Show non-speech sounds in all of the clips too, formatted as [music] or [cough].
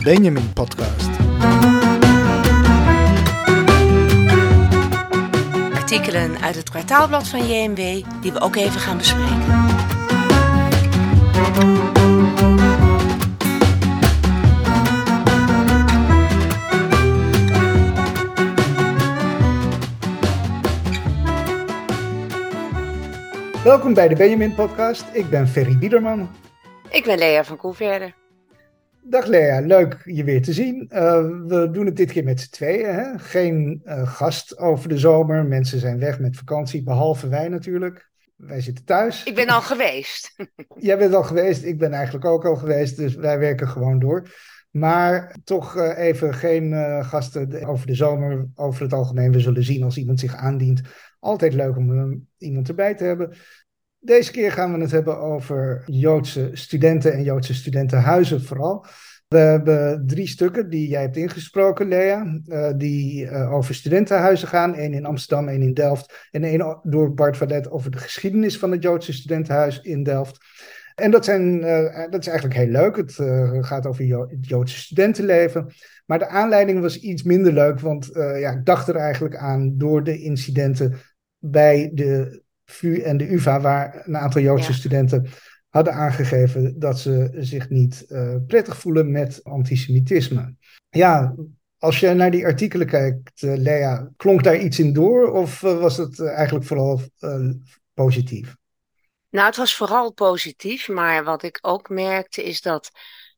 de Benjamin Podcast. Artikelen uit het kwartaalblad van JMW die we ook even gaan bespreken. Welkom bij de Benjamin Podcast. Ik ben Ferry Biederman. Ik ben Lea van Koeverde. Dag Lea, leuk je weer te zien. Uh, we doen het dit keer met z'n tweeën. Hè? Geen uh, gast over de zomer. Mensen zijn weg met vakantie, behalve wij natuurlijk. Wij zitten thuis. Ik ben al geweest. [laughs] Jij bent al geweest, ik ben eigenlijk ook al geweest, dus wij werken gewoon door. Maar toch uh, even geen gasten over de zomer. Over het algemeen, we zullen zien als iemand zich aandient. Altijd leuk om iemand erbij te hebben. Deze keer gaan we het hebben over Joodse studenten en Joodse studentenhuizen vooral. We hebben drie stukken die jij hebt ingesproken, Lea, uh, die uh, over studentenhuizen gaan. Eén in Amsterdam, één in Delft en één door Bart Vadet over de geschiedenis van het Joodse studentenhuis in Delft. En dat, zijn, uh, dat is eigenlijk heel leuk. Het gaat over het Joodse studentenleven. Maar de aanleiding was iets minder leuk, want ja, ik dacht er eigenlijk aan door de incidenten bij de VU en de UvA, waar een aantal Joodse studenten hadden aangegeven dat ze zich niet uh, prettig voelen met antisemitisme. Ja, als je naar die artikelen kijkt, uh, Lea, klonk daar iets in door of uh, was het eigenlijk vooral positief? Nou, het was vooral positief, maar wat ik ook merkte is dat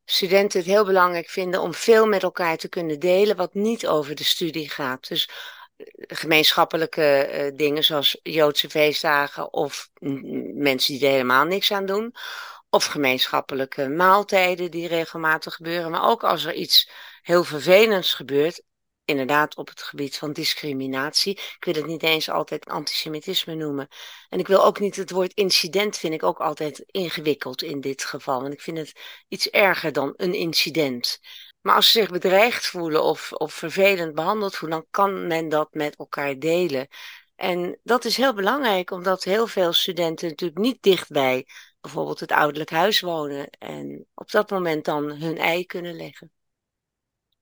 studenten het heel belangrijk vinden om veel met elkaar te kunnen delen wat niet over de studie gaat. Dus gemeenschappelijke uh, dingen zoals Joodse feestdagen of mensen die er helemaal niks aan doen. Of gemeenschappelijke maaltijden die regelmatig gebeuren. Maar ook als er iets heel vervelends gebeurt, inderdaad op het gebied van discriminatie. Ik wil het niet eens altijd antisemitisme noemen. En ik wil ook niet het woord incident, vind ik ook altijd ingewikkeld in dit geval. Want ik vind het iets erger dan een incident. Maar als ze zich bedreigd voelen of, of vervelend behandeld voelen, dan kan men dat met elkaar delen. En dat is heel belangrijk, omdat heel veel studenten natuurlijk niet dichtbij bijvoorbeeld het ouderlijk huis wonen. En op dat moment dan hun ei kunnen leggen.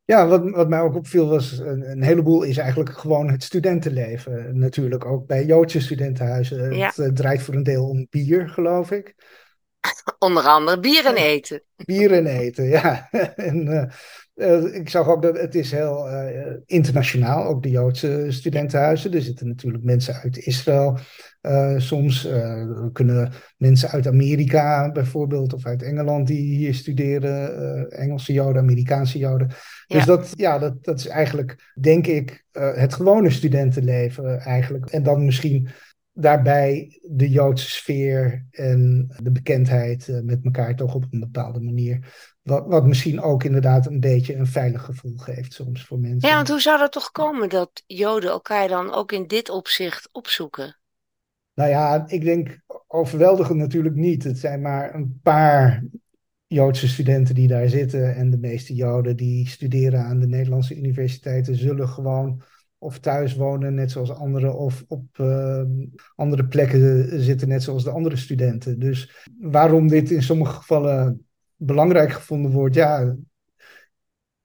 Ja, wat, wat mij ook opviel was, een, een, heleboel is eigenlijk gewoon het studentenleven. Natuurlijk ook bij Joodse studentenhuizen. Ja. Het uh, draait voor een deel om bier, geloof ik. [laughs] Onder andere bier en eten. Bier en eten, ja. [laughs] en, uh, uh, ik zag ook dat het is heel uh, internationaal, ook de Joodse studentenhuizen. Er zitten natuurlijk mensen uit Israël. soms kunnen mensen uit Amerika bijvoorbeeld, of uit Engeland die hier studeren. Engelse Joden, Amerikaanse Joden. Ja. Dus dat, ja, dat, dat is eigenlijk, denk ik, het gewone studentenleven eigenlijk. En dan misschien daarbij de Joodse sfeer en de bekendheid uh, met elkaar toch op een bepaalde manier. Wat, wat misschien ook inderdaad een beetje een veilig gevoel geeft soms voor mensen. Ja, want hoe zou dat toch komen dat Joden elkaar dan ook in dit opzicht opzoeken? Nou ja, ik denk overweldigend natuurlijk niet. Het zijn maar een paar Joodse studenten die daar zitten. En de meeste Joden die studeren aan de Nederlandse universiteiten zullen gewoon of thuis wonen, net zoals anderen, of op uh, andere plekken zitten, net zoals de andere studenten. Dus waarom dit in sommige gevallen belangrijk gevonden wordt, ja,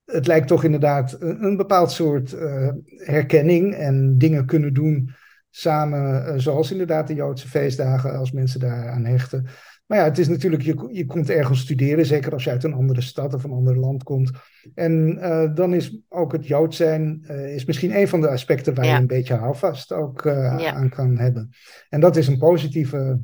het lijkt toch inderdaad een, bepaald soort uh, herkenning en dingen kunnen doen samen, uh, zoals inderdaad de Joodse feestdagen, als mensen daaraan hechten. Maar ja, het is natuurlijk, je, je komt ergens studeren, zeker als je uit een andere stad of een ander land komt. En uh, dan is ook het Jood zijn uh, is misschien een van de aspecten waar ja. je een beetje houvast ook uh, ja. aan kan hebben. En dat is een positieve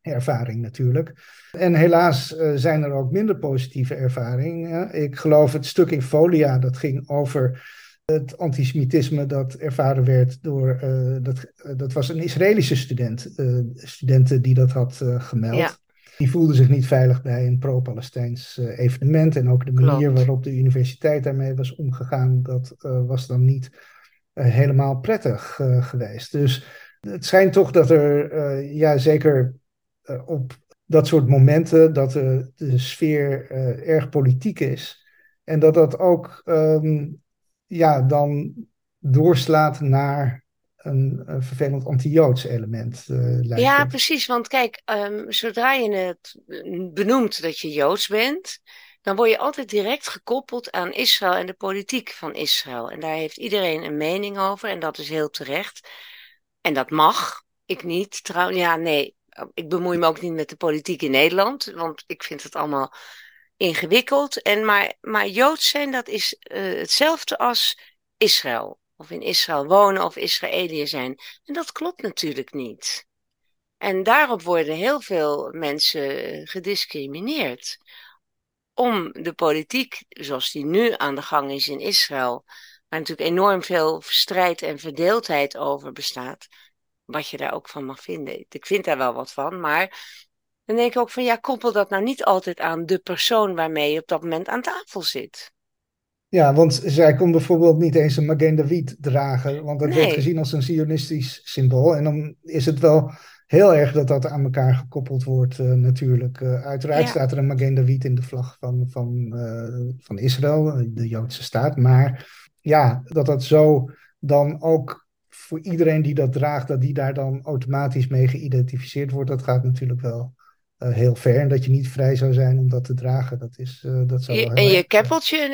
ervaring natuurlijk. En helaas zijn er ook minder positieve ervaringen. Ik geloof het stuk in Folia dat ging over het antisemitisme dat ervaren werd door, uh, dat, dat was een Israëlische student, uh, studenten die dat had gemeld. Ja. Die voelde zich niet veilig bij een pro-Palestijns evenement en ook de manier Klopt. waarop de universiteit daarmee was omgegaan, dat was dan niet helemaal prettig geweest. Dus het schijnt toch dat er, ja zeker op dat soort momenten, dat de, de sfeer erg politiek is. En dat dat ook um, ja, dan doorslaat naar een, een vervelend anti-Joods element. Uh, ja, precies. Want kijk, um, zodra je het benoemt dat je Joods bent, dan word je altijd direct gekoppeld aan Israël en de politiek van Israël. En daar heeft iedereen een mening over en dat is heel terecht. En dat mag. Ik niet. Trouw, ja, nee. Ik bemoei me ook niet met de politiek in Nederland, want ik vind het allemaal ingewikkeld. En maar, maar Joods zijn, dat is uh, hetzelfde als Israël. Of in Israël wonen of Israëliër zijn. En dat klopt natuurlijk niet. En daarop worden heel veel mensen gediscrimineerd. Om de politiek, zoals die nu aan de gang is in Israël, waar natuurlijk enorm veel strijd en verdeeldheid over bestaat, wat je daar ook van mag vinden. Ik vind daar wel wat van, maar dan denk ik ook van ja, koppel dat nou niet altijd aan de persoon waarmee je op dat moment aan tafel zit. Ja, want zij kon bijvoorbeeld niet eens een Magen David dragen, want dat nee. werd gezien als een sionistisch symbool. En dan is het wel heel erg dat dat aan elkaar gekoppeld wordt uh, natuurlijk. Uh, uiteraard ja. staat er een Magen David in de vlag van, van, uh, van Israël, de Joodse staat. Maar ja, dat dat zo dan ook voor iedereen die dat draagt, dat die daar dan automatisch mee geïdentificeerd wordt, dat gaat natuurlijk wel uh, heel ver. En dat je niet vrij zou zijn om dat te dragen, dat, is, uh, dat zou je, En je keppeltje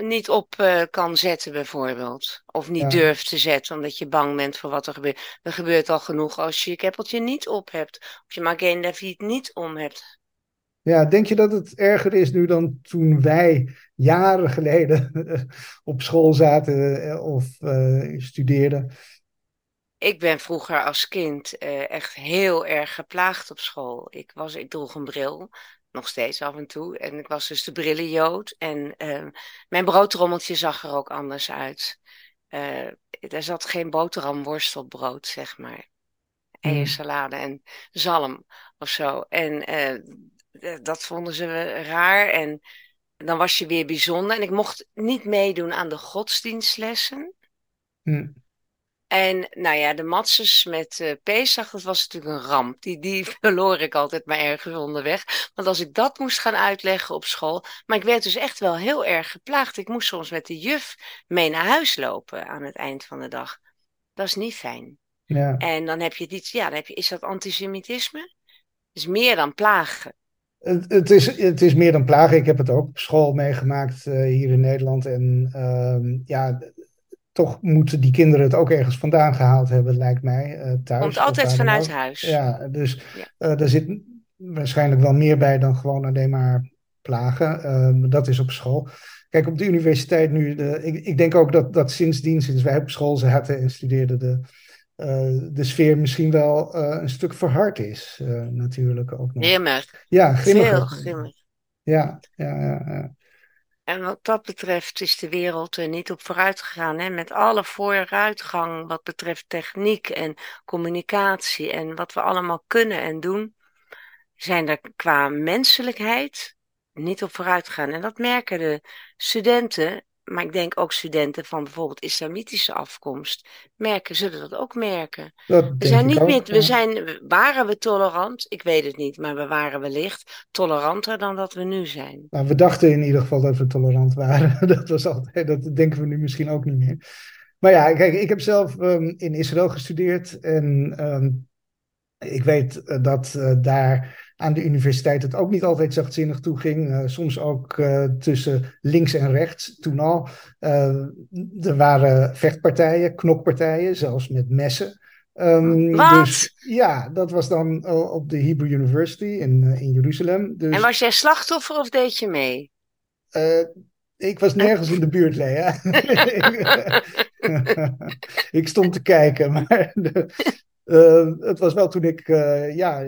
uh, niet op kan zetten bijvoorbeeld. Of niet ja. durft te zetten, omdat je bang bent voor wat er gebeurt. Er gebeurt al genoeg als je je keppeltje niet op hebt. Of je Magen David niet om hebt. Ja, denk je dat het erger is nu dan toen wij jaren geleden [laughs] op school zaten of studeerden? Ik ben vroeger als kind uh, echt heel erg geplaagd op school. Ik, was, ik droeg een bril, nog steeds af en toe. En ik was dus de brillenjood. En uh, mijn broodrommeltje zag er ook anders uit. Uh, er zat geen boterhamworst op brood, zeg maar. Eiersalade en zalm of zo. En dat vonden ze raar. En dan was je weer bijzonder. En ik mocht niet meedoen aan de godsdienstlessen. Mm. En nou ja, de matzes met uh, Pesach, dat was natuurlijk een ramp. Die, die [laughs] verloor ik altijd maar ergens onderweg. Want als ik dat moest gaan uitleggen op school. Maar ik werd dus echt wel heel erg geplaagd. Ik moest soms met de juf mee naar huis lopen aan het eind van de dag. Dat is niet fijn. Ja. En dan heb je iets, ja, dan heb je, is dat antisemitisme? Is meer dan plagen. Het, het, is, het is meer dan plagen. Ik heb het ook op school meegemaakt uh, hier in Nederland. En uh, ja, toch moeten die kinderen het ook ergens vandaan gehaald hebben, lijkt mij. Uh, thuis. Komt altijd vanuit huis. Ja, dus ja. Uh, er zit waarschijnlijk wel meer bij dan gewoon alleen maar plagen. Uh, dat is op school. Kijk, op de universiteit nu, de, ik, ik, denk ook dat, dat sindsdien, sinds wij op school zaten en studeerden, de, de sfeer misschien wel een stuk verhard is. natuurlijk ook nog. Grimmig. Ja, grimmig. Veel grimmig. Ja, ja, ja. ja. En wat dat betreft is de wereld er niet op vooruit gegaan. Hè? Met alle vooruitgang wat betreft techniek en communicatie en wat we allemaal kunnen en doen, zijn er qua menselijkheid niet op vooruit gegaan. En dat merken de studenten maar ik denk ook studenten van bijvoorbeeld islamitische afkomst merken, zullen dat ook merken. Dat we zijn niet ook, meer, we zijn, waren we tolerant? Ik weet het niet, maar we waren wellicht toleranter dan dat we nu zijn. Nou, we dachten in ieder geval dat we tolerant waren. [laughs] dat was altijd, dat denken we nu misschien ook niet meer. Maar ja, kijk, ik heb zelf um, in Israël gestudeerd en um, ik weet dat uh, daar aan de universiteit het ook niet altijd zachtzinnig toe ging. Uh, soms ook uh, tussen links en rechts toen al. Uh, er waren vechtpartijen, knokpartijen, zelfs met messen. Um? Dus, ja, dat was dan op de Hebrew University in, in Jeruzalem. Dus, en was jij slachtoffer of deed je mee? ik was nergens in de buurt, Lea. [laughs] [laughs] ik stond te kijken, maar de, uh, het was wel toen ik, uh, ja,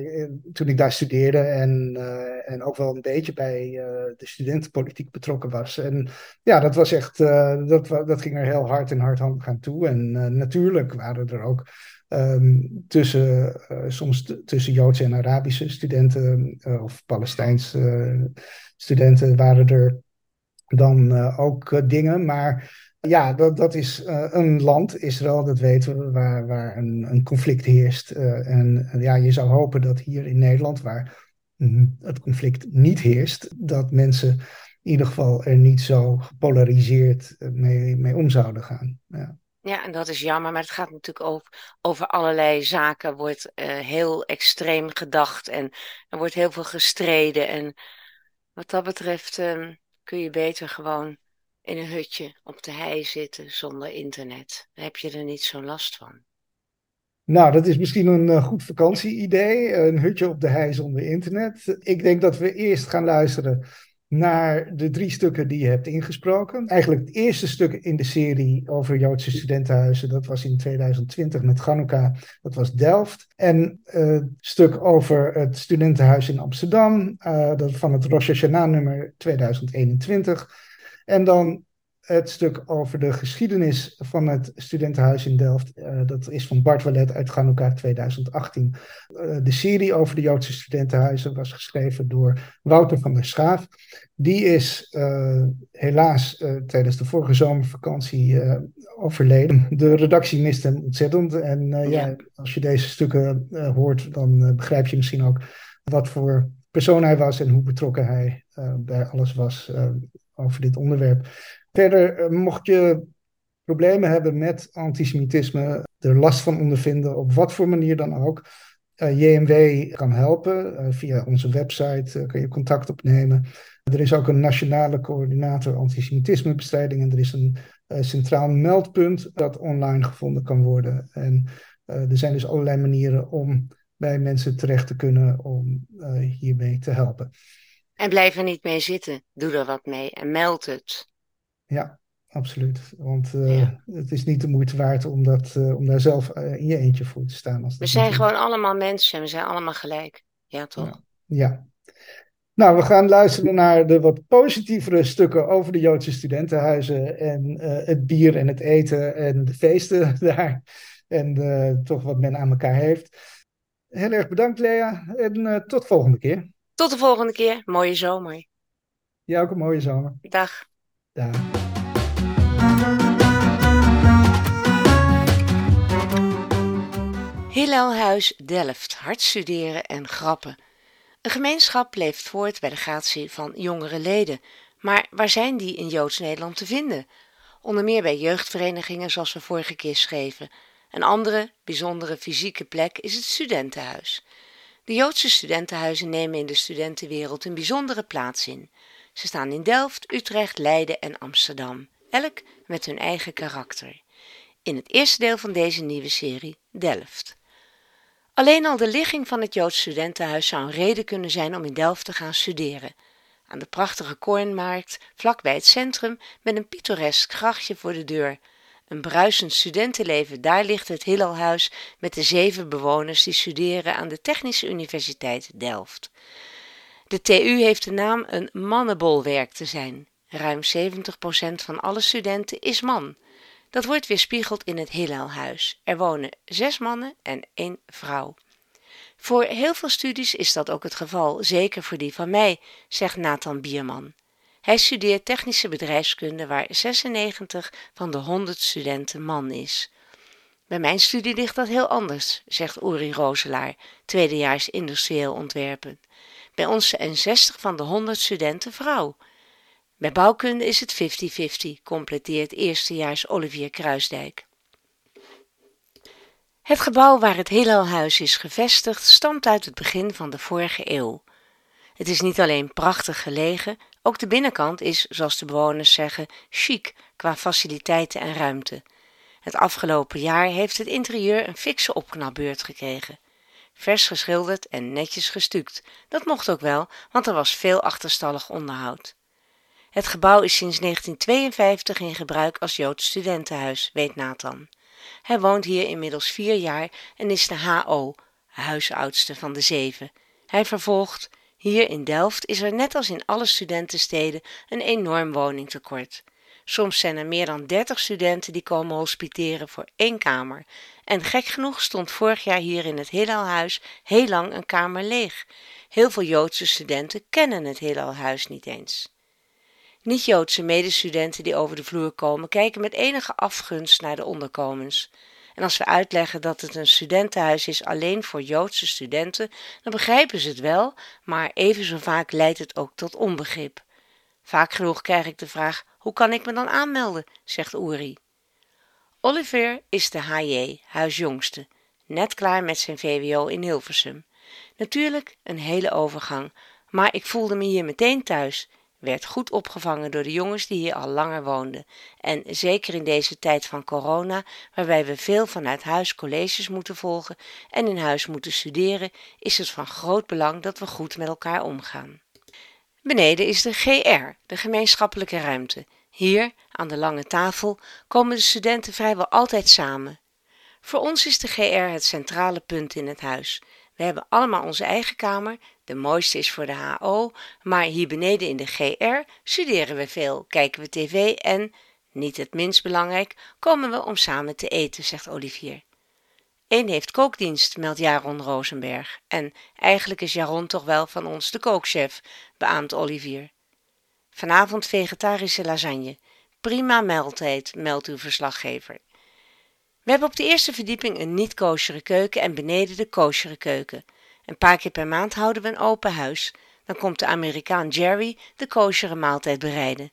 toen ik daar studeerde en, uh, en ook wel een beetje bij de studentenpolitiek betrokken was. En ja, dat was echt, dat, dat ging er heel hard en hard aan toe. En natuurlijk waren er ook um, tussen, soms tussen Joodse en Arabische studenten of Palestijnse studenten waren er dan ook dingen, maar ja, dat, dat is uh, een land, Israël, dat weten we, waar, waar een, een conflict heerst. Uh, en ja, je zou hopen dat hier in Nederland, waar het conflict niet heerst, dat mensen in ieder geval er niet zo gepolariseerd eh, mee, mee om zouden gaan. Ja. Ja, en dat is jammer, maar het gaat natuurlijk over, over allerlei zaken, wordt heel extreem gedacht en er wordt heel veel gestreden. En wat dat betreft ehm, kun je beter gewoon in een hutje op de hei zitten zonder internet. Heb je er niet zo'n last van. Nou, dat is misschien een uh, goed vakantieidee. Een hutje op de hei zonder internet. Ik denk dat we eerst gaan luisteren naar de drie stukken die je hebt ingesproken. Eigenlijk het eerste stuk in de serie over Joodse studentenhuizen, dat was in 2020 met Hanukkah, dat was Delft. En het stuk over het studentenhuis in Amsterdam, uh, dat van het Rosh Hashanah nummer 2021. En dan het stuk over de geschiedenis van het studentenhuis in Delft. Uh, dat is van Bart Wallet uit Hanukkah 2018. Uh, de serie over de Joodse studentenhuizen was geschreven door Wouter van der Schaaf. Die is uh, helaas tijdens de vorige zomervakantie overleden. De redactie mist hem ontzettend. En ja. ja. als je deze stukken hoort, dan begrijp je misschien ook wat voor persoon hij was en hoe betrokken hij bij alles was over dit onderwerp. Verder, eh, mocht je problemen hebben met antisemitisme, er last van ondervinden, op wat voor manier dan ook, uh, JMW kan helpen. Uh, via onze website kun je contact opnemen. Er is ook een nationale coördinator antisemitismebestrijding en er is een centraal meldpunt dat online gevonden kan worden. En er zijn dus allerlei manieren om bij mensen terecht te kunnen om hiermee te helpen. En blijf er niet mee zitten. Doe er wat mee en meld het. Ja, absoluut. Want uh, het is niet de moeite waard om, dat, uh, om daar zelf uh, in je eentje voor te staan. Als we zijn gewoon allemaal mensen en we zijn allemaal gelijk. Ja, toch? Ja. ja. Nou, we gaan luisteren naar de wat positievere stukken over de Joodse studentenhuizen en het bier en het eten en de feesten [laughs] daar. En toch wat men aan elkaar heeft. Heel erg bedankt, Lea. En tot de volgende keer. Tot de volgende keer. Mooie zomer. Ja, ook een mooie zomer. Dag. Dag. Hillelhuis Delft, hard studeren en grappen. Een gemeenschap leeft voort bij de gratie van jongere leden. Maar waar zijn die in Joods Nederland te vinden? Onder meer bij jeugdverenigingen, zoals we vorige keer schreven. Een andere, bijzondere fysieke plek is het studentenhuis. De Joodse studentenhuizen nemen in de studentenwereld een bijzondere plaats in. Ze staan in Delft, Utrecht, Leiden en Amsterdam, elk met hun eigen karakter. In het eerste deel van deze nieuwe serie Delft. Alleen al de ligging van het Joods studentenhuis zou een reden kunnen zijn om in Delft te gaan studeren. Aan de prachtige Koornmarkt, vlakbij het centrum, met een pittoresk grachtje voor de deur. Een bruisend studentenleven, daar ligt het Hillalhuis met de zeven bewoners die studeren aan de Technische Universiteit Delft. De TU heeft de naam een mannenbolwerk te zijn. Ruim 70% van alle studenten is man. Dat wordt weerspiegeld in het Hillelhuis. Er wonen zes mannen en één vrouw. Voor heel veel studies is dat ook het geval, zeker voor die van mij, zegt Nathan Bierman. Hij studeert technische bedrijfskunde waar 96 van de 100 studenten man is. Bij mijn studie ligt dat heel anders, zegt Uri Roselaar, tweedejaars industrieel ontwerpen. Bij ons zijn 60 van de 100 studenten vrouw. Bij bouwkunde is het 50-50, completeert eerstejaars Olivier Kruisdijk. Het gebouw waar het Hillelhuis is gevestigd stamt uit het begin van de vorige eeuw. Het is niet alleen prachtig gelegen, ook de binnenkant is, zoals de bewoners zeggen, chic qua faciliteiten en ruimte. Het afgelopen jaar heeft het interieur een fikse opknapbeurt gekregen vers geschilderd en netjes gestuukt. Dat mocht ook wel, want er was veel achterstallig onderhoud. Het gebouw is sinds 1952 in gebruik als Joods studentenhuis, weet Nathan. Hij woont hier inmiddels vier jaar en is de HO, huisoudste van de zeven. Hij vervolgt: Hier in Delft is er net als in alle studentensteden een enorm woningtekort. Soms zijn er meer dan dertig studenten die komen hospiteren voor één kamer. En gek genoeg stond vorig jaar hier in het Hillelhuis heel lang een kamer leeg. Heel veel Joodse studenten kennen het Hillelhuis niet eens. Niet-Joodse medestudenten die over de vloer komen, kijken met enige afgunst naar de onderkomens. En als we uitleggen dat het een studentenhuis is alleen voor Joodse studenten, dan begrijpen ze het wel, maar even zo vaak leidt het ook tot onbegrip. Vaak genoeg krijg ik de vraag: hoe kan ik me dan aanmelden? zegt Uri. Oliver is de HJ, huisjongste, net klaar met zijn VWO in Hilversum. Natuurlijk een hele overgang, Maar ik voelde me hier meteen thuis, werd goed opgevangen door de jongens die hier al langer woonden. En zeker in deze tijd van corona, waarbij we veel vanuit huis colleges moeten volgen en in huis moeten studeren, is het van groot belang dat we goed met elkaar omgaan. Beneden is de GR, de gemeenschappelijke ruimte. Hier, aan de lange tafel, komen de studenten vrijwel altijd samen. Voor ons is de GR het centrale punt in het huis. We hebben allemaal onze eigen kamer. De mooiste is voor de HO, maar hier beneden in de GR studeren we veel, kijken we tv en, niet het minst belangrijk, komen we om samen te eten, zegt Olivier. Eén heeft kookdienst, meldt Jaron Rosenberg. En eigenlijk is Jaron toch wel van ons de kookchef, beaamt Olivier. Vanavond vegetarische lasagne. Prima maaltijd, meldt uw verslaggever. We hebben op de eerste verdieping een niet-koosjere keuken en beneden de koosjere keuken. Een paar keer per maand houden we een open huis. Dan komt de Amerikaan Jerry de koosjere maaltijd bereiden.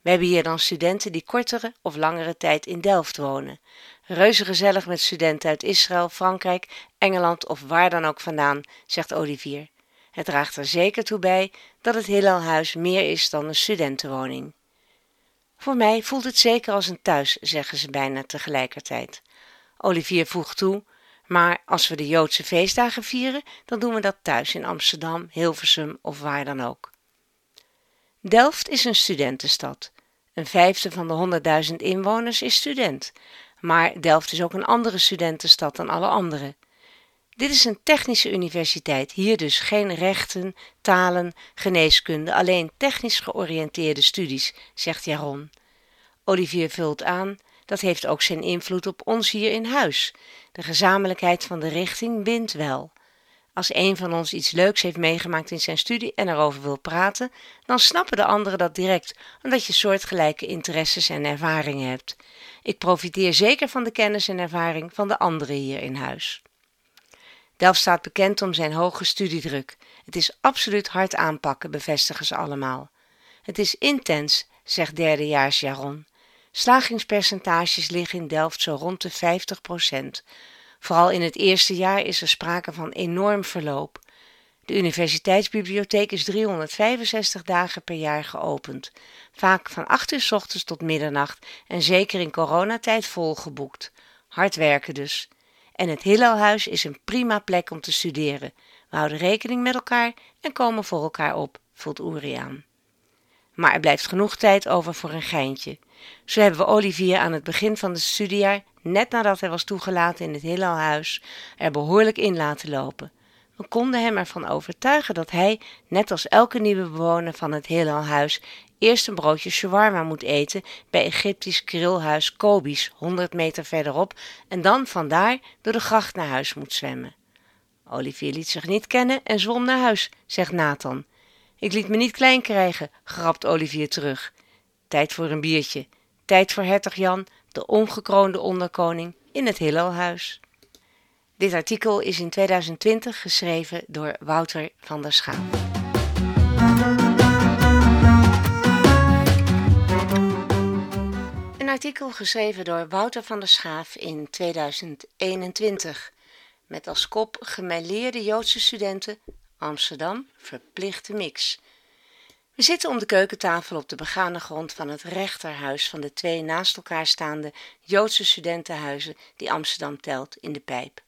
We hebben hier dan studenten die kortere of langere tijd in Delft wonen. Reuze gezellig met studenten uit Israël, Frankrijk, Engeland of waar dan ook vandaan, zegt Olivier. Het draagt er zeker toe bij dat het Hillalhuis meer is dan een studentenwoning. Voor mij voelt het zeker als een thuis, zeggen ze bijna tegelijkertijd. Olivier voegt toe, maar als we de Joodse feestdagen vieren, dan doen we dat thuis in Amsterdam, Hilversum of waar dan ook. Delft is een studentenstad. Een vijfde van de honderdduizend inwoners is student. Maar Delft is ook een andere studentenstad dan alle andere. Dit is een technische universiteit, hier dus geen rechten, talen, geneeskunde, alleen technisch georiënteerde studies, zegt Jaron. Olivier vult aan, dat heeft ook zijn invloed op ons hier in huis. De gezamenlijkheid van de richting bindt wel. Als een van ons iets leuks heeft meegemaakt in zijn studie en erover wil praten, dan snappen de anderen dat direct, omdat je soortgelijke interesses en ervaringen hebt. Ik profiteer zeker van de kennis en ervaring van de anderen hier in huis. Delft staat bekend om zijn hoge studiedruk. Het is absoluut hard aanpakken, bevestigen ze allemaal. Het is intens, zegt derdejaars Jaron. Slagingspercentages liggen in Delft zo rond de 50 procent. Vooral in het eerste jaar is er sprake van enorm verloop. De universiteitsbibliotheek is 365 dagen per jaar geopend, vaak van 8 uur s ochtends tot middernacht en zeker in coronatijd volgeboekt. Hard werken dus. En het Hillalhuis is een prima plek om te studeren. We houden rekening met elkaar en komen voor elkaar op, voelt Uri aan. Maar er blijft genoeg tijd over voor een geintje. Zo hebben we Olivier aan het begin van het studiejaar, net nadat hij was toegelaten in het Hillalhuis, er behoorlijk in laten lopen. We konden hem ervan overtuigen dat hij, net als elke nieuwe bewoner van het Hillalhuis, eerst een broodje shawarma moet eten bij Egyptisch grillhuis Kobi's, 100 meter verderop, en dan vandaar door de gracht naar huis moet zwemmen. Olivier liet zich niet kennen en zwom naar huis, zegt Nathan. Ik liet me niet klein krijgen, grapt Olivier terug. Tijd voor een biertje. Tijd voor hertog Jan, de ongekroonde onderkoning, in het Hillalhuis. Dit artikel is in 2020 geschreven door Wouter van der Schaap. Een artikel geschreven door Wouter van der Schaaf in 2021 met als kop Gemêleerde Joodse studenten Amsterdam verplichte mix. We zitten om de keukentafel op de begane grond van het rechterhuis van de twee naast elkaar staande Joodse studentenhuizen die Amsterdam telt in de pijp.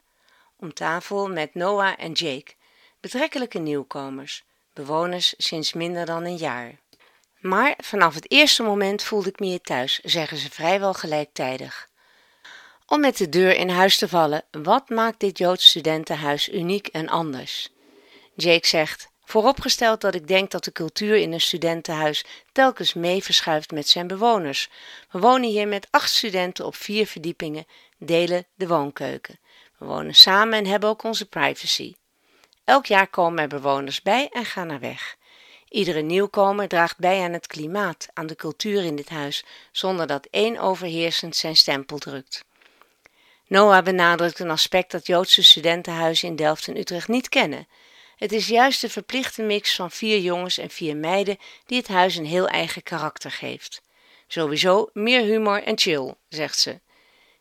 Om tafel met Noah en Jake, betrekkelijke nieuwkomers, bewoners sinds minder dan een jaar. Maar vanaf het eerste moment voelde ik me hier thuis, zeggen ze vrijwel gelijktijdig. Om met de deur in huis te vallen, wat maakt dit Joods studentenhuis uniek en anders? Jake zegt: Vooropgesteld dat ik denk dat de cultuur in een studentenhuis telkens mee verschuift met zijn bewoners. We wonen hier met acht studenten op vier verdiepingen, delen de woonkeuken. We wonen samen en hebben ook onze privacy. Elk jaar komen er bewoners bij en gaan er weg. Iedere nieuwkomer draagt bij aan het klimaat, aan de cultuur in dit huis, zonder dat één overheersend zijn stempel drukt. Noah benadrukt een aspect dat Joodse studentenhuizen in Delft en Utrecht niet kennen. Het is juist de verplichte mix van vier jongens en vier meiden die het huis een heel eigen karakter geeft. Sowieso meer humor en chill, zegt ze.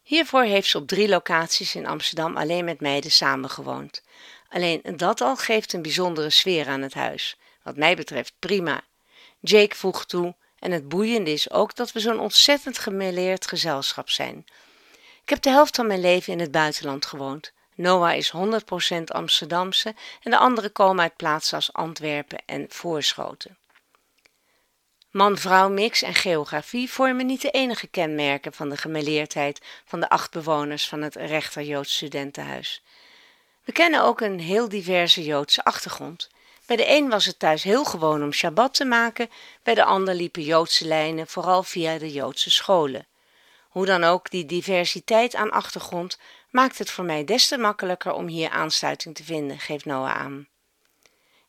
Hiervoor heeft ze op drie locaties in Amsterdam alleen met meiden samengewoond. Alleen dat al geeft een bijzondere sfeer aan het huis. Wat mij betreft prima. Jake voegt toe, en het boeiende is ook dat we zo'n ontzettend gemêleerd gezelschap zijn. Ik heb de helft van mijn leven in het buitenland gewoond. Noah is 100% Amsterdamse en de anderen komen uit plaatsen als Antwerpen en Voorschoten. Man-vrouw mix en geografie vormen niet de enige kenmerken van de gemeleerdheid van de acht bewoners van het Rechter Joods Studentenhuis. We kennen ook een heel diverse Joodse achtergrond. Bij de een was het thuis heel gewoon om Shabbat te maken, bij de ander liepen Joodse lijnen vooral via de Joodse scholen. Hoe dan ook, die diversiteit aan achtergrond maakt het voor mij des te makkelijker om hier aansluiting te vinden, geeft Noah aan.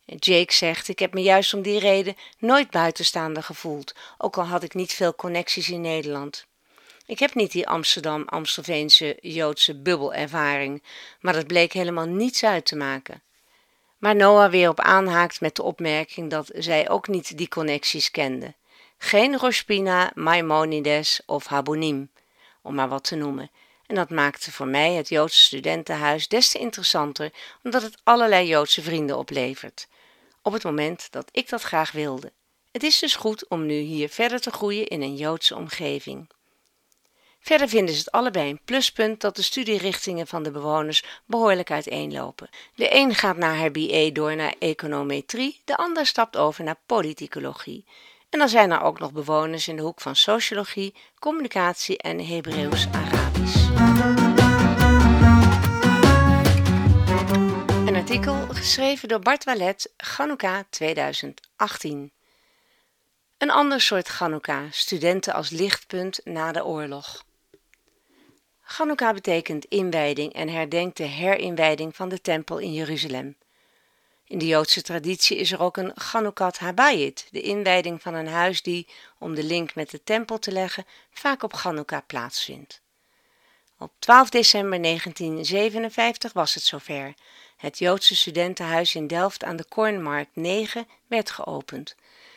Jake zegt: Ik heb me juist om die reden nooit buitenstaander gevoeld, ook al had ik niet veel connecties in Nederland. Ik heb niet die Amsterdam-Amstelveense Joodse bubbelervaring, maar dat bleek helemaal niets uit te maken. Maar Noah weer op aanhaakt met de opmerking dat zij ook niet die connecties kende. Geen Rospina, Maimonides of Habonim, om maar wat te noemen. En dat maakte voor mij het Joodse studentenhuis des te interessanter, omdat het allerlei Joodse vrienden oplevert. Op het moment dat ik dat graag wilde. Het is dus goed om nu hier verder te groeien in een Joodse omgeving. Verder vinden ze het allebei een pluspunt dat de studierichtingen van de bewoners behoorlijk uiteenlopen. De een gaat na haar BA door naar econometrie, de ander stapt over naar politicologie. En dan zijn er ook nog bewoners in de hoek van sociologie, communicatie en Hebreeuws-Arabisch. Artikel geschreven door Bart Wallet, Chanukka 2018. Een ander soort Chanukka, studenten als lichtpunt na de oorlog. Chanukka betekent inwijding en herdenkt de herinwijding van de tempel in Jeruzalem. In de Joodse traditie is er ook een Chanukkat Habayit, de inwijding van een huis die, om de link met de tempel te leggen, vaak op Chanukka plaatsvindt. Op 12 december 1957 was het zover. Het Joodse studentenhuis in Delft aan de Kornmarkt 9 werd geopend.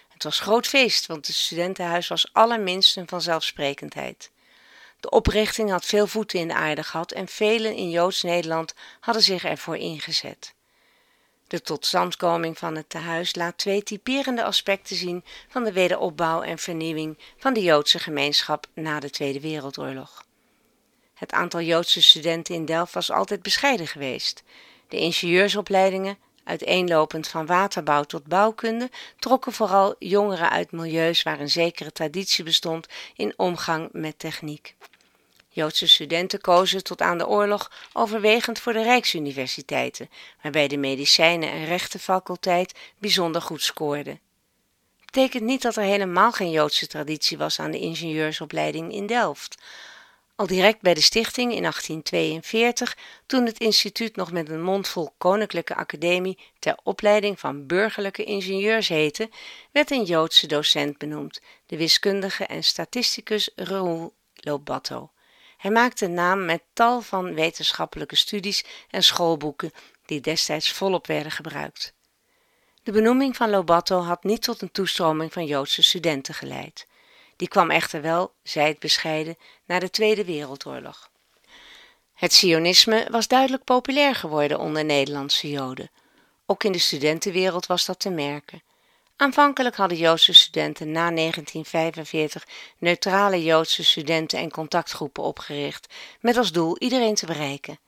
Het was groot feest, want het studentenhuis was allerminst een vanzelfsprekendheid. De oprichting had veel voeten in de aarde gehad en velen in Joods Nederland hadden zich ervoor ingezet. De totstandkoming van het tehuis laat twee typerende aspecten zien van de wederopbouw en vernieuwing van de Joodse gemeenschap na de Tweede Wereldoorlog. Het aantal Joodse studenten in Delft was altijd bescheiden geweest. De ingenieursopleidingen, uiteenlopend van waterbouw tot bouwkunde, trokken vooral jongeren uit milieus waar een zekere traditie bestond in omgang met techniek. Joodse studenten kozen tot aan de oorlog overwegend voor de Rijksuniversiteiten, waarbij de medicijnen- en rechtenfaculteit bijzonder goed scoorde. Betekent niet dat er helemaal geen Joodse traditie was aan de ingenieursopleiding in Delft. Al direct bij de stichting in 1842, toen het instituut nog met een mondvol Koninklijke Academie ter opleiding van burgerlijke ingenieurs heette, werd een Joodse docent benoemd, de wiskundige en statisticus Raoul Lobato. Hij maakte naam met tal van wetenschappelijke studies en schoolboeken die destijds volop werden gebruikt. De benoeming van Lobato had niet tot een toestroming van Joodse studenten geleid. Die kwam echter wel, zij het bescheiden, na de Tweede Wereldoorlog. Het Sionisme was duidelijk populair geworden onder Nederlandse Joden. Ook in de studentenwereld was dat te merken. Aanvankelijk hadden Joodse studenten na 1945 neutrale Joodse studenten en contactgroepen opgericht, met als doel iedereen te bereiken.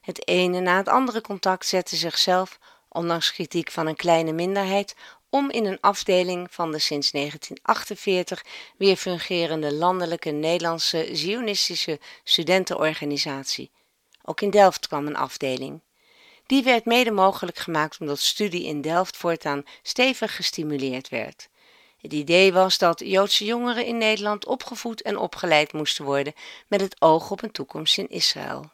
Het ene na het andere contact zette zichzelf, ondanks kritiek van een kleine minderheid, om in een afdeling van de sinds 1948 weer fungerende landelijke Nederlandse Zionistische studentenorganisatie. Ook in Delft kwam een afdeling. Die werd mede mogelijk gemaakt omdat studie in Delft voortaan stevig gestimuleerd werd. Het idee was dat Joodse jongeren in Nederland opgevoed en opgeleid moesten worden met het oog op een toekomst in Israël.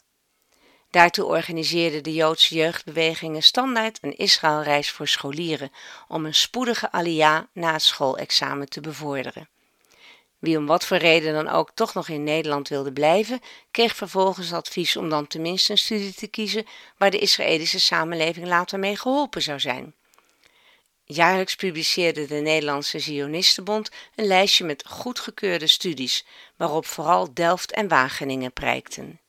Daartoe organiseerden de Joodse jeugdbewegingen standaard een Israëlreis voor scholieren om een spoedige alia na het schoolexamen te bevorderen. Wie om wat voor reden dan ook toch nog in Nederland wilde blijven, kreeg vervolgens advies om dan tenminste een studie te kiezen waar de Israëlische samenleving later mee geholpen zou zijn. Jaarlijks publiceerde de Nederlandse Zionistenbond een lijstje met goedgekeurde studies, waarop vooral Delft en Wageningen prijkten.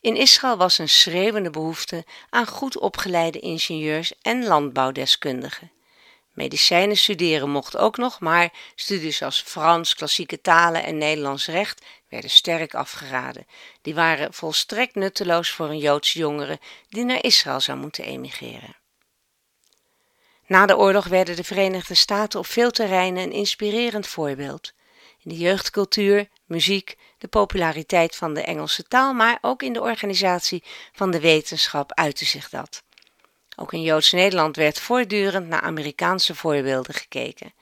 In Israël was een schreeuwende behoefte aan goed opgeleide ingenieurs en landbouwdeskundigen. Medicijnen studeren mocht ook nog, maar studies als Frans, klassieke talen en Nederlands recht werden sterk afgeraden. Die waren volstrekt nutteloos voor een Joodse jongere die naar Israël zou moeten emigreren. Na de oorlog werden de Verenigde Staten op veel terreinen een inspirerend voorbeeld. In de jeugdcultuur, muziek, de populariteit van de Engelse taal, maar ook in de organisatie van de wetenschap uitte zich dat. Ook in Joods Nederland werd voortdurend naar Amerikaanse voorbeelden gekeken.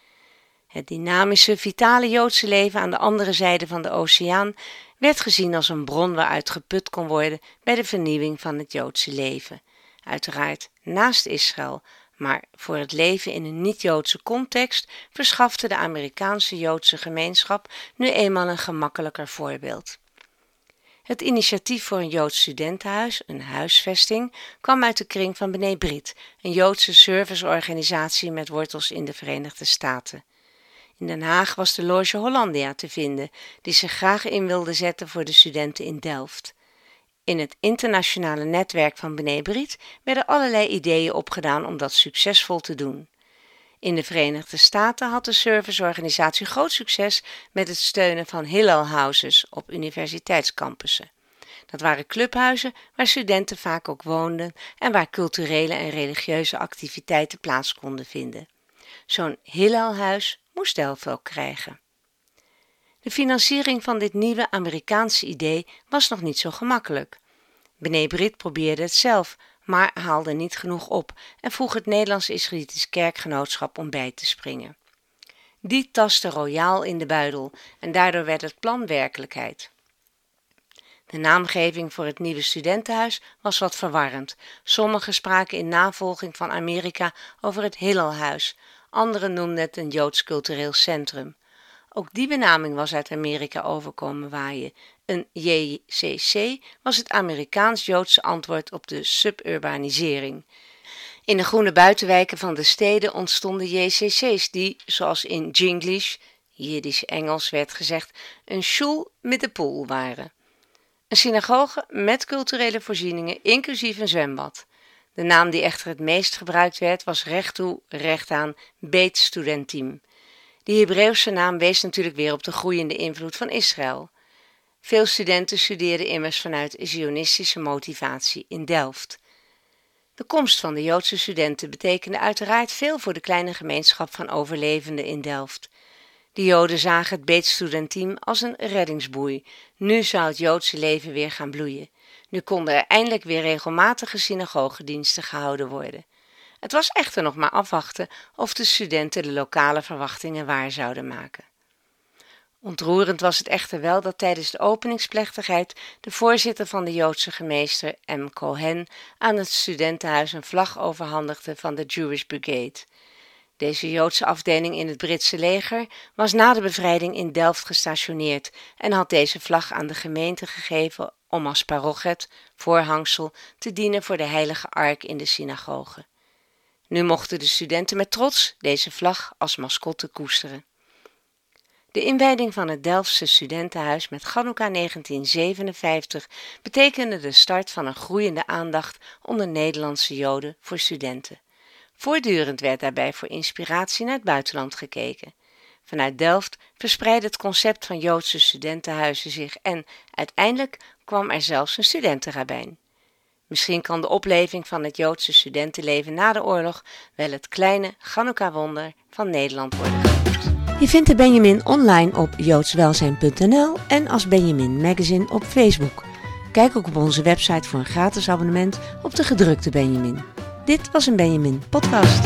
Het dynamische, vitale Joodse leven aan de andere zijde van de oceaan werd gezien als een bron waaruit geput kon worden bij de vernieuwing van het Joodse leven. Uiteraard naast Israël, maar voor het leven in een niet-Joodse context verschafte de Amerikaanse Joodse gemeenschap nu eenmaal een gemakkelijker voorbeeld. Het initiatief voor een Joods studentenhuis, een huisvesting, kwam uit de kring van Bene Brit, een Joodse serviceorganisatie met wortels in de Verenigde Staten. In Den Haag was de Loge Hollandia te vinden, die zich graag in wilde zetten voor de studenten in Delft. In het internationale netwerk van Bene Brit werden allerlei ideeën opgedaan om dat succesvol te doen. In de Verenigde Staten had de serviceorganisatie groot succes met het steunen van Hillel Houses op universiteitscampussen. Dat waren clubhuizen waar studenten vaak ook woonden en waar culturele en religieuze activiteiten plaats konden vinden. Zo'n Hillelhuis moest Delft ook krijgen. De financiering van dit nieuwe Amerikaanse idee was nog niet zo gemakkelijk. Bene Brit probeerde het zelf, maar haalde niet genoeg op en vroeg het Nederlands Israëlitisch Kerkgenootschap om bij te springen. Die tastte royaal in de buidel en daardoor werd het plan werkelijkheid. De naamgeving voor het nieuwe studentenhuis was wat verwarrend. Sommigen spraken in navolging van Amerika over het Hillelhuis, anderen noemden het een Joods cultureel centrum. Ook die benaming was uit Amerika overkomen waaien. Een JCC was het Amerikaans-Joodse antwoord op de suburbanisering. In de groene buitenwijken van de steden ontstonden JCC's die, zoals in Jinglish, Jiddisch-Engels werd gezegd, een shul met een pool waren. Een synagoge met culturele voorzieningen, inclusief een zwembad. De naam die echter het meest gebruikt werd was recht toe, recht aan, Beet. Die Hebreeuwse naam wees natuurlijk weer op de groeiende invloed van Israël. Veel studenten studeerden immers vanuit zionistische motivatie in Delft. De komst van de Joodse studenten betekende uiteraard veel voor de kleine gemeenschap van overlevenden in Delft. De Joden zagen het Beetstudentiem als een reddingsboei. Nu zou het Joodse leven weer gaan bloeien. Nu konden er eindelijk weer regelmatige synagogediensten gehouden worden. Het was echter nog maar afwachten of de studenten de lokale verwachtingen waar zouden maken. Ontroerend was het echter wel dat tijdens de openingsplechtigheid de voorzitter van de Joodse gemeester M. Cohen aan het studentenhuis een vlag overhandigde van de Jewish Brigade. Deze Joodse afdeling in het Britse leger was na de bevrijding in Delft gestationeerd en had deze vlag aan de gemeente gegeven om als parochet, voorhangsel, te dienen voor de heilige ark in de synagoge. Nu mochten de studenten met trots deze vlag als mascotte koesteren. De inwijding van het Delftse studentenhuis met Chanukka 1957 betekende de start van een groeiende aandacht onder Nederlandse Joden voor studenten. Voortdurend werd daarbij voor inspiratie naar het buitenland gekeken. Vanuit Delft verspreidde het concept van Joodse studentenhuizen zich en uiteindelijk kwam er zelfs een studentenrabijn. Misschien kan de opleving van het Joodse studentenleven na de oorlog wel het kleine Chanukka-wonder van Nederland worden genoemd. Je vindt de Benjamin online op joodswelzijn.nl en als Benjamin Magazine op Facebook. Kijk ook op onze website voor een gratis abonnement op de gedrukte Benjamin. Dit was een Benjamin podcast.